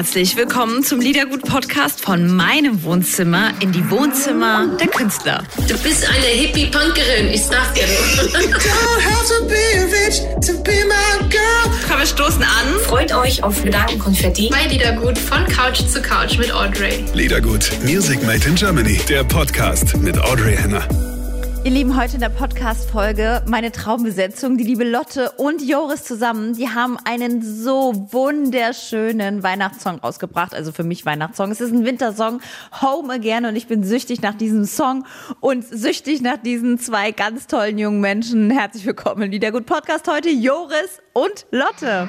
herzlich willkommen zum Liedergut-Podcast von meinem Wohnzimmer in die Wohnzimmer der Künstler. Du bist eine Hippie-Punkerin, ich sag dir Komm, wir stoßen an. Freut euch auf Gedankenkonfetti. Bei Liedergut von Couch zu Couch mit Audrey. Liedergut, Music Made in Germany, der Podcast mit Audrey Henner. Ihr Lieben, heute in der Podcast-Folge meine Traumbesetzung, die liebe Lotte und Joris zusammen, die haben einen so wunderschönen Weihnachtssong rausgebracht. Also für mich Weihnachtssong. Es ist ein Wintersong, Home Again und ich bin süchtig nach diesem Song und süchtig nach diesen zwei ganz tollen jungen Menschen. Herzlich willkommen in Liedergut Podcast heute, Joris und Lotte.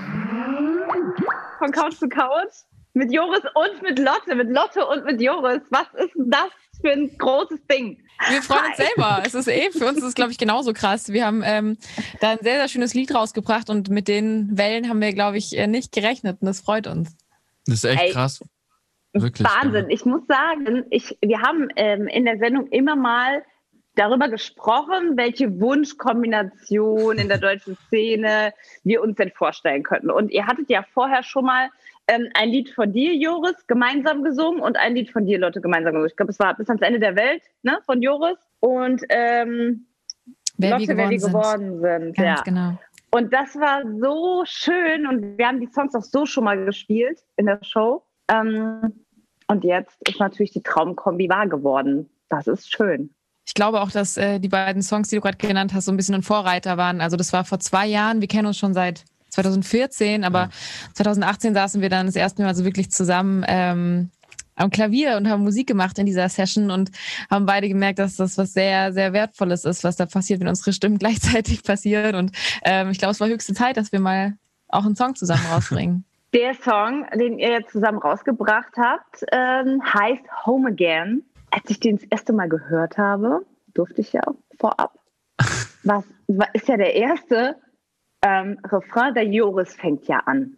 Von Couch zu Couch mit Joris und mit Lotte, mit Lotte und mit Joris. Was ist das für ein großes Ding? Wir freuen uns selber. Es ist eh, für uns ist es, glaube ich, genauso krass. Wir haben ähm, da ein sehr, sehr schönes Lied rausgebracht und mit den Wellen haben wir, glaube ich, äh, nicht gerechnet und das freut uns. Das ist echt Ey, krass. Wirklich. Wahnsinn. Ich muss sagen, ich, wir haben ähm, in der Sendung immer mal darüber gesprochen, welche Wunschkombination in der deutschen Szene wir uns denn vorstellen könnten. Und ihr hattet ja vorher schon mal ähm, ein Lied von dir, Joris, gemeinsam gesungen und ein Lied von dir, Lotte, gemeinsam gesungen. Ich glaube, es war bis ans Ende der Welt, ne, von Joris. Und ähm, Wer Lotte, wir wer sind. geworden sind. Ganz ja. genau. Und das war so schön und wir haben die Songs auch so schon mal gespielt in der Show. Ähm, und jetzt ist natürlich die Traumkombi wahr geworden. Das ist schön. Ich glaube auch, dass äh, die beiden Songs, die du gerade genannt hast, so ein bisschen ein Vorreiter waren. Also das war vor zwei Jahren. Wir kennen uns schon seit 2014, aber 2018 saßen wir dann das erste Mal so wirklich zusammen ähm, am Klavier und haben Musik gemacht in dieser Session und haben beide gemerkt, dass das was sehr, sehr Wertvolles ist, was da passiert, wenn unsere Stimmen gleichzeitig passieren. Und ähm, ich glaube, es war höchste Zeit, dass wir mal auch einen Song zusammen rausbringen. Der Song, den ihr jetzt zusammen rausgebracht habt, ähm, heißt Home Again. Als ich den das erste Mal gehört habe, durfte ich ja vorab. Was, was ist ja der erste ähm, Refrain? Der Joris fängt ja an.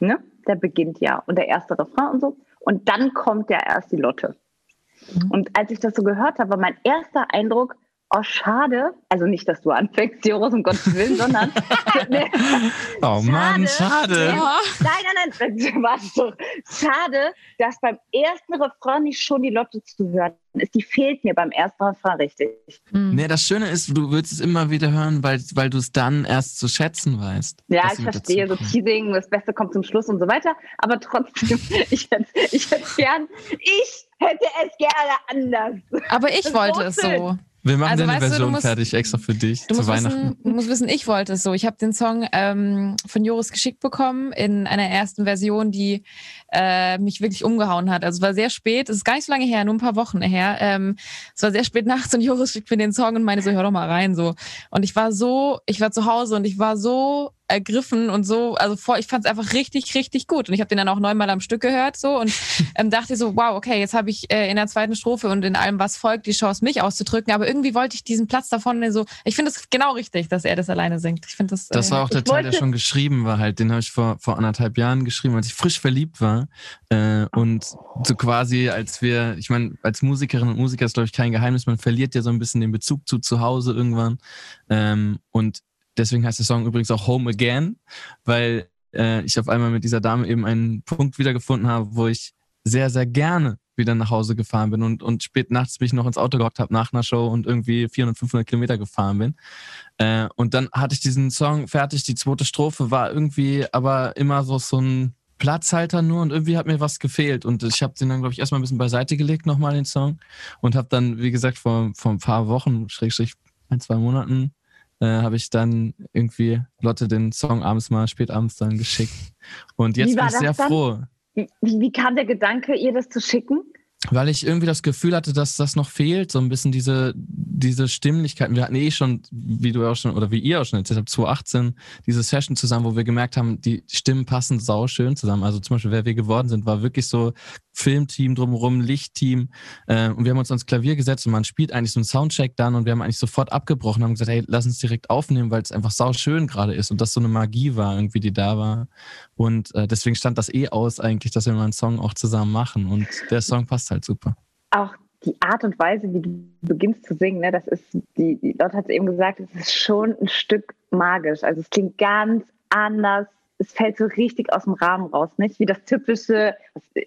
Ne? Der beginnt ja. Und der erste Refrain und so. Und dann kommt ja erst die Lotte. Und als ich das so gehört habe, war mein erster Eindruck, oh, schade. Also nicht, dass du anfängst, Joris, um Gottes Willen, sondern. Nee. Oh Mann, schade. Ja. Nein, nein, nein, warte doch. Schade, dass beim ersten Refrain nicht schon die Lotte zu hören ist. Die fehlt mir beim ersten Refrain richtig. Mhm. Nee, das Schöne ist, du willst es immer wieder hören, weil, weil du es dann erst zu schätzen weißt. Ja, ich verstehe, so. Teasing, das Beste kommt zum Schluss und so weiter. Aber trotzdem, ich hätte ich hätte gern, ich hätte es gerne anders. Aber ich Das wollte so es schön. so. Wir machen Also, dir eine weißt du, du Version musst- fertig, extra für dich, zu Weihnachten. wissen, du musst wissen, ich wollte es so. Ich habe den Song ähm, von Joris geschickt bekommen in einer ersten Version, die äh, mich wirklich umgehauen hat. Also es war sehr spät, es ist gar nicht so lange her, nur ein paar Wochen her. Ähm, es war sehr spät nachts und Joris schickt mir den Song und meine so, hör doch mal rein so. Und ich war so, ich war zu Hause und ich war so ergriffen und so, also vor, ich fand es einfach richtig, richtig gut. Und ich habe den dann auch neunmal am Stück gehört so und ähm, dachte so, wow, okay, jetzt habe ich äh, in der zweiten Strophe und in allem, was folgt, die Chance, mich auszudrücken. Aber irgendwie wollte ich diesen Platz davon so, ich finde es genau richtig, dass er das alleine singt. Ich finde das. Das äh, war auch der Teil, der schon geschrieben war halt. Den habe ich vor, vor anderthalb Jahren geschrieben, als ich frisch verliebt war. Äh, und so quasi, als wir, ich meine, als Musikerin und Musiker ist, glaube ich, kein Geheimnis, man verliert ja so ein bisschen den Bezug zu zu Hause irgendwann. Ähm, und deswegen heißt der Song übrigens auch Home Again, weil äh, ich auf einmal mit dieser Dame eben einen Punkt wiedergefunden habe, wo ich sehr, sehr gerne wieder nach Hause gefahren bin und, und spät nachts mich noch ins Auto gehockt habe nach einer Show und irgendwie 400, 500 Kilometer gefahren bin. Äh, und dann hatte ich diesen Song fertig. Die zweite Strophe war irgendwie aber immer so, so ein Platzhalter nur und irgendwie hat mir was gefehlt. Und ich habe den dann, glaube ich, erstmal ein bisschen beiseite gelegt, nochmal den Song. Und habe dann, wie gesagt, vor, vor ein paar Wochen, schrägstrich ein, zwei Monaten, äh, habe ich dann irgendwie Lotte den Song abends mal, spät abends dann geschickt. Und jetzt bin ich sehr dann? froh. Wie, wie wie kam der Gedanke, ihr das zu schicken? Weil ich irgendwie das Gefühl hatte, dass das noch fehlt, so ein bisschen diese, diese Stimmlichkeiten. Wir hatten eh schon, wie du auch schon, oder wie ihr auch schon erzählt habt, 2018, diese Session zusammen, wo wir gemerkt haben, die Stimmen passen sauschön zusammen. Also zum Beispiel, wer wir geworden sind, war wirklich so Filmteam drumherum, Lichtteam. Äh, und wir haben uns ans Klavier gesetzt und man spielt eigentlich so einen Soundcheck dann und wir haben eigentlich sofort abgebrochen und haben gesagt, hey, lass uns direkt aufnehmen, weil es einfach sauschön gerade ist und das so eine Magie war irgendwie, die da war. Und äh, deswegen stand das eh aus eigentlich, dass wir mal einen Song auch zusammen machen und der Song passt halt super. Auch die Art und Weise, wie du beginnst zu singen, ne, das ist, die, die Lotte hat es eben gesagt, es ist schon ein Stück magisch. Also es klingt ganz anders es fällt so richtig aus dem Rahmen raus, nicht? Wie das typische,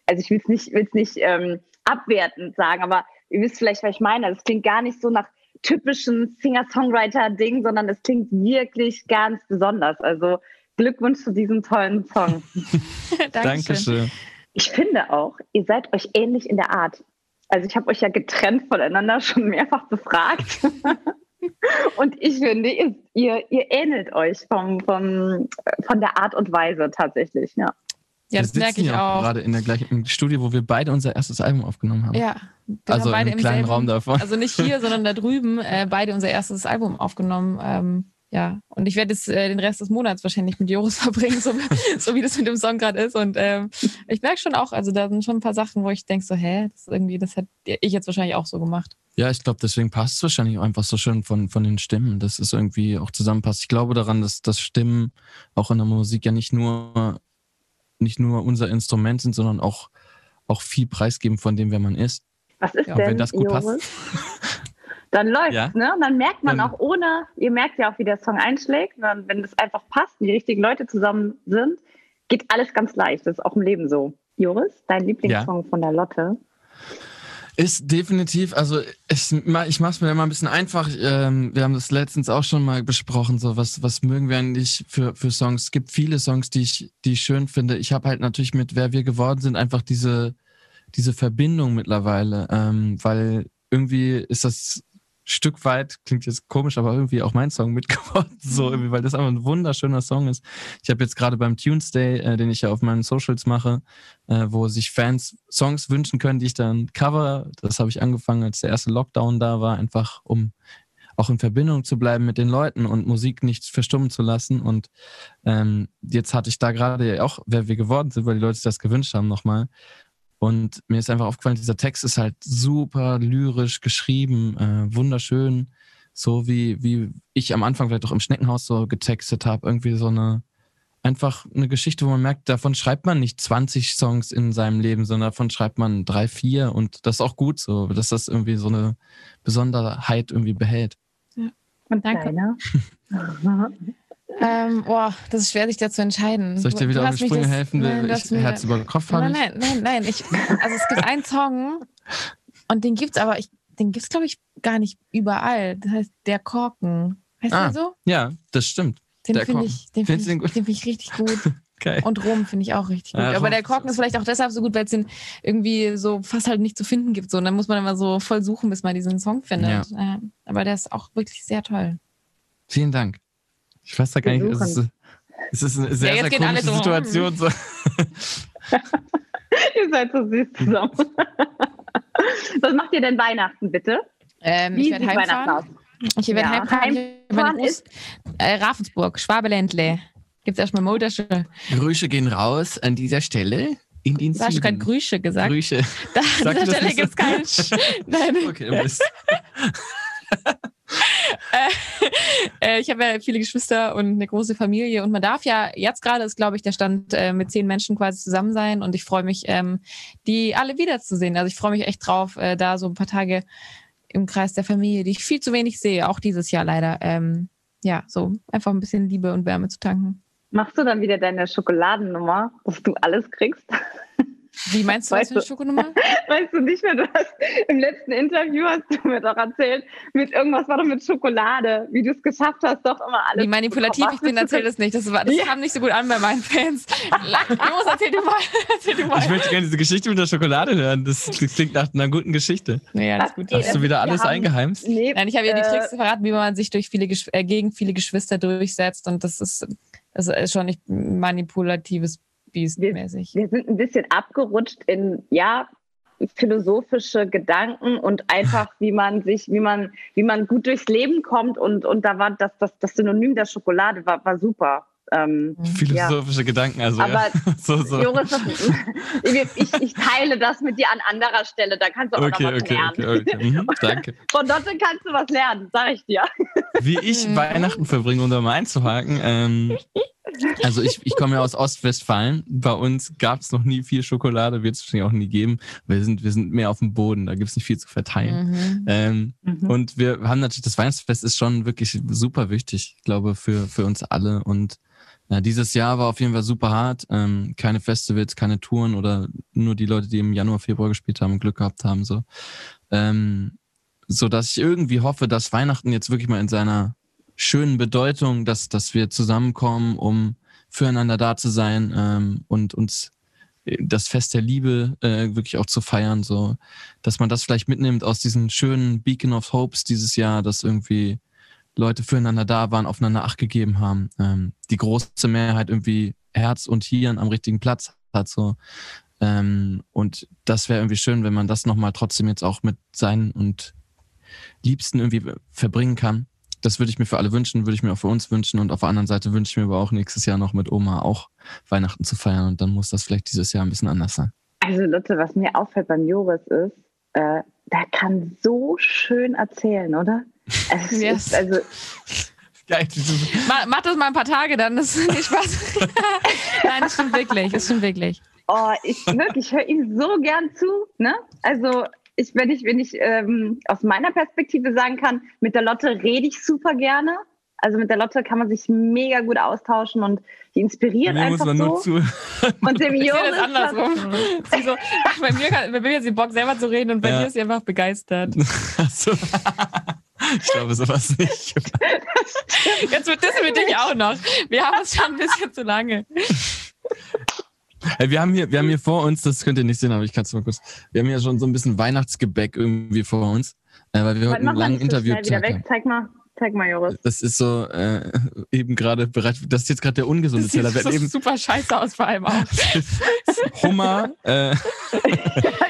also ich will es nicht, will's nicht ähm, abwertend sagen, aber ihr wisst vielleicht, was ich meine. Es klingt gar nicht so nach typischen Singer-Songwriter-Ding, sondern es klingt wirklich ganz besonders. Also Glückwunsch zu diesem tollen Song. Dankeschön. Ich finde auch, ihr seid euch ähnlich in der Art. Also ich habe euch ja getrennt voneinander schon mehrfach befragt. und ich finde, ihr, ihr, ihr ähnelt euch vom, vom, von der Art und Weise tatsächlich, ja. Ja, wir das merke ich ja auch. gerade in der gleichen Studio, wo wir beide unser erstes Album aufgenommen haben. Ja, wir Also haben beide im im kleinen selben, Raum davon. Also nicht hier, sondern da drüben, äh, beide unser erstes Album aufgenommen. Ähm, ja, und ich werde jetzt äh, den Rest des Monats wahrscheinlich mit Joris verbringen, so, so wie das mit dem Song gerade ist. Und ähm, ich merke schon auch, also da sind schon ein paar Sachen, wo ich denke so, hä, das ist irgendwie, das hätte ich jetzt wahrscheinlich auch so gemacht. Ja, ich glaube, deswegen passt es wahrscheinlich auch einfach so schön von, von den Stimmen, dass es irgendwie auch zusammenpasst. Ich glaube daran, dass, dass Stimmen auch in der Musik ja nicht nur, nicht nur unser Instrument sind, sondern auch, auch viel preisgeben von dem, wer man ist. Was ist Ja, denn, wenn das gut Joris? passt. Dann läuft's, Ja. ne? Und dann merkt man Dann- auch ohne, ihr merkt ja auch, wie der Song einschlägt. Und dann, wenn das einfach passt und die richtigen Leute zusammen sind, geht alles ganz leicht. Das ist auch im Leben so. Joris, dein Lieblingssong von der Lotte? Ist definitiv, also ich, ich mache es mir immer ein bisschen einfach. Ähm, wir haben das letztens auch schon mal besprochen, so was, was mögen wir eigentlich für, für Songs. Es gibt viele Songs, die ich, die ich schön finde. Ich habe halt natürlich mit Wer wir geworden sind einfach diese, diese Verbindung mittlerweile, ähm, weil irgendwie ist das Stück weit, klingt jetzt komisch, aber irgendwie auch mein Song mitgeworden, so irgendwie, weil das einfach ein wunderschöner Song ist. Ich habe jetzt gerade beim Tunes Day, äh, den ich ja auf meinen Socials mache, äh, wo sich Fans Songs wünschen können, die ich dann cover. Das habe ich angefangen, als der erste Lockdown da war, einfach um auch in Verbindung zu bleiben mit den Leuten und Musik nicht verstummen zu lassen. Und ähm, jetzt hatte ich da gerade ja auch, wer wir geworden sind, weil die Leute sich das gewünscht haben nochmal. Und mir ist einfach aufgefallen, dieser Text ist halt super lyrisch geschrieben, äh, wunderschön, so wie, wie ich am Anfang vielleicht auch im Schneckenhaus so getextet habe. Irgendwie so eine, einfach eine Geschichte, wo man merkt, davon schreibt man nicht 20 Songs in seinem Leben, sondern davon schreibt man drei, vier und das ist auch gut so, dass das irgendwie so eine Besonderheit irgendwie behält. Und Danke. Ähm, boah, das ist schwer, sich da zu entscheiden. Soll ich dir wieder auf die Sprünge helfen? Nein, ich, Herz über Kopf habe Nein, nein, nein, nein. Ich, also es gibt einen Song und den gibt's aber, ich, den gibt's glaube ich gar nicht überall. Das heißt, der Korken. Heißt Ah, der so? Ja, das stimmt. Den finde ich, den du ich, den den find ich richtig gut. Geil. Und Rom finde ich auch richtig gut. Ja, aber der Korken ist vielleicht auch deshalb so gut, weil es den irgendwie so fast halt nicht zu finden gibt. So. Und dann muss man immer so voll suchen, bis man diesen Song findet. Ja. Aber der ist auch wirklich sehr toll. Vielen Dank. Ich weiß da gar nicht, es ist, es ist eine sehr, jetzt sehr komische so. Situation. So. Ihr seid so süß zusammen. Was macht ihr denn Weihnachten, bitte? Ähm, Wie ich sieht werde Weihnachten aus? heimfahren. Ich werde Ja, heimfahren. Heimfahren Groß äh, Ravensburg, Schwabeländle. Gibt es erstmal Motorschule. Grüße gehen raus an dieser Stelle in den Du hast gerade Grüße gesagt. Grüße. Da, an dieser Stelle gibt es keinen. Nein. Okay, du bist. Äh, ich habe ja viele Geschwister und eine große Familie und man darf ja, jetzt gerade ist, glaube ich, der Stand äh, mit zehn Menschen quasi zusammen sein und ich freue mich, ähm, die alle wiederzusehen. Also ich freue mich echt drauf, äh, da so ein paar Tage im Kreis der Familie, die ich viel zu wenig sehe, auch dieses Jahr leider. Ähm, ja, so einfach ein bisschen Liebe und Wärme zu tanken. Machst du dann wieder deine Schokoladennummer, dass du alles kriegst? Wie meinst du, Weißt für eine du- Schokonummer? Weißt du nicht mehr, du hast im letzten Interview hast du mir doch erzählt, mit irgendwas war doch mit Schokolade, wie du es geschafft hast, doch immer alles. Wie manipulativ ich bin, erzähl das nicht. Das, war, das Ja. kam nicht so gut an bei meinen Fans. Los, erzähl du mal. Erzähl du Ich mal. möchte gerne diese Geschichte mit der Schokolade hören. Das klingt nach einer guten Geschichte. Ja, alles gut. Okay, Hast du wieder alles haben- eingeheimst? Nee, Nein, ich habe ihr die äh, Tricks verraten, wie man sich durch viele Gesch äh, gegen viele Geschwister durchsetzt und das ist, das ist schon nicht manipulatives Biest-mäßig. wir sind ein bisschen abgerutscht in, ja, philosophische Gedanken und einfach, wie man sich, wie man, wie man gut durchs Leben kommt und, und da war das, das, das Synonym der Schokolade war, war super. Ähm, Philosophische Gedanken, also Aber ja. so, so. Joris, ich, ich teile das mit dir an anderer Stelle, da kannst du auch Okay, noch was okay, lernen. okay, okay. Mhm, danke. Von dort kannst du was lernen, sag ich dir. Wie ich Mhm. Weihnachten verbringe, um da mal einzuhaken. Ähm, also ich, ich komme ja aus Ostwestfalen. Bei uns gab es noch nie viel Schokolade, wird es wahrscheinlich auch nie geben. Wir sind, wir sind mehr auf dem Boden, da gibt es nicht viel zu verteilen. Mhm. Ähm, Und wir haben natürlich, das Weihnachtsfest ist schon wirklich super wichtig, ich glaube, für, für uns alle. Und Ja, dieses Jahr war auf jeden Fall super hart. Ähm, keine Festivals, keine Touren oder nur die Leute, die im Januar, Februar gespielt haben und Glück gehabt haben. So, ähm, so dass ich irgendwie hoffe, dass Weihnachten jetzt wirklich mal in seiner schönen Bedeutung, dass, dass wir zusammenkommen, um füreinander da zu sein ähm, und uns äh, das Fest der Liebe äh, wirklich auch zu feiern, so dass man das vielleicht mitnimmt aus diesen schönen Beacon of Hopes dieses Jahr, dass irgendwie Leute füreinander da waren, aufeinander Acht gegeben haben, ähm, die große Mehrheit irgendwie Herz und Hirn am richtigen Platz hat, so. Ähm, und das wäre irgendwie schön, wenn man das nochmal trotzdem jetzt auch mit seinen und Liebsten irgendwie verbringen kann. Das würde ich mir für alle wünschen, würde ich mir auch für uns wünschen. Und auf der anderen Seite wünsche ich mir aber auch nächstes Jahr noch mit Oma auch Weihnachten zu feiern. Und dann muss das vielleicht dieses Jahr ein bisschen anders sein. Also Leute, was mir auffällt beim Joris ist, äh, der kann so schön erzählen, oder? Es Yes. ist, also, Geil. Ma, mach das mal ein paar Tage, dann ist nicht Spaß. Nein, das stimmt wirklich. Das stimmt wirklich. oh, ich wirklich, ich höre ihm so gern zu. Ne? Also ich, wenn ich, wenn ich ähm, aus meiner Perspektive sagen kann, mit der Lotte rede ich super gerne. Also mit der Lotte kann man sich mega gut austauschen und die inspiriert Mir muss einfach man so. nur zu. Und dem Ich Joris das andersrum. Sie so, bei, mir kann, bei mir hat sie Bock, selber zu reden und bei Ja. dir ist sie einfach begeistert. Ich glaube sowas nicht. Jetzt wird das mit dich auch noch. Wir haben es schon ein bisschen zu lange. Wir haben hier, wir haben hier vor uns, das könnt ihr nicht sehen, aber ich kann es mal kurz. Wir haben hier schon so ein bisschen Weihnachtsgebäck irgendwie vor uns, äh, weil wir heute einen langen nicht so Interviewtag weg. haben. Zeig mal, zeig mal, Joris. Das ist so äh, eben gerade bereit. Das ist jetzt gerade der ungesunde Das sieht Teller. Hatten so eben super scheiße aus, vor allem auch. Hummer, äh,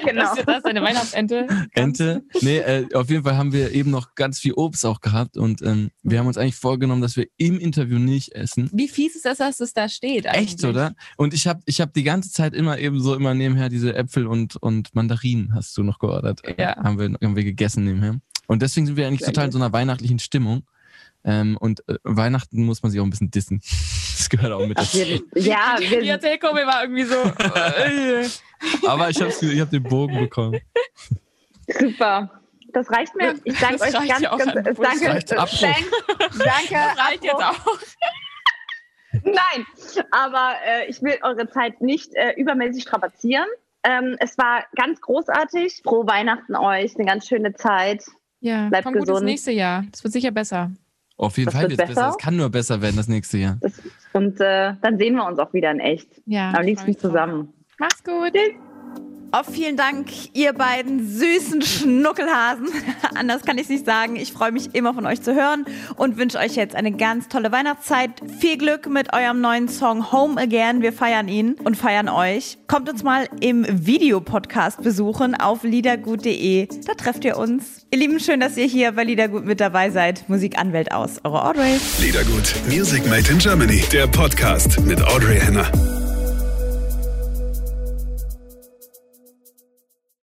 genau. Das, das ist eine Weihnachtsente. Ente. Nee, äh, auf jeden Fall haben wir eben noch ganz viel Obst auch gehabt und ähm, wir haben uns eigentlich vorgenommen, dass wir im Interview nicht essen. Wie fies ist das, dass es da steht? eigentlich? Echt, oder? Und ich habe ich hab die ganze Zeit immer eben so immer nebenher diese Äpfel und, und Mandarinen hast du noch geordert. Ja. Haben wir, haben wir gegessen nebenher. Und deswegen sind wir eigentlich Sehr total in so einer weihnachtlichen Stimmung. Ähm, und äh, Weihnachten muss man sich auch ein bisschen dissen. Das gehört auch mit dazu. wir, ja, Die wir, Erzählkurve war irgendwie so. äh, Aber ich habe ich hab den Bogen bekommen. super. Das reicht mir. Ich danke Das euch ganz, ja auch ganz, an- äh, das danke, reicht. Abbruch. danke, danke. das reicht jetzt auch. Nein, aber äh, ich will eure Zeit nicht äh, übermäßig strapazieren. Ähm, es war ganz großartig. Frohe Weihnachten euch, eine ganz schöne Zeit. Ja, Bleibt komm gut ins gesund. nächste Jahr. Das wird sicher besser. Auf jeden Das Fall wird es besser. Es kann nur besser werden das nächste Jahr. Das, und äh, dann sehen wir uns auch wieder in echt. Ja. Am liebsten drauf. zusammen. Mach's gut. Oh, vielen Dank, ihr beiden süßen Schnuckelhasen. Anders kann ich nicht sagen. Ich freue mich immer von euch zu hören und wünsche euch jetzt eine ganz tolle Weihnachtszeit. Viel Glück mit eurem neuen Song Home Again. Wir feiern ihn und feiern euch. Kommt uns mal im Videopodcast besuchen auf liedergut.de. Da trefft ihr uns. Ihr Lieben, schön, dass ihr hier bei Liedergut mit dabei seid. Musikanwält aus. Eure Audrey. Liedergut, Music Made in Germany, der Podcast mit Audrey Henner.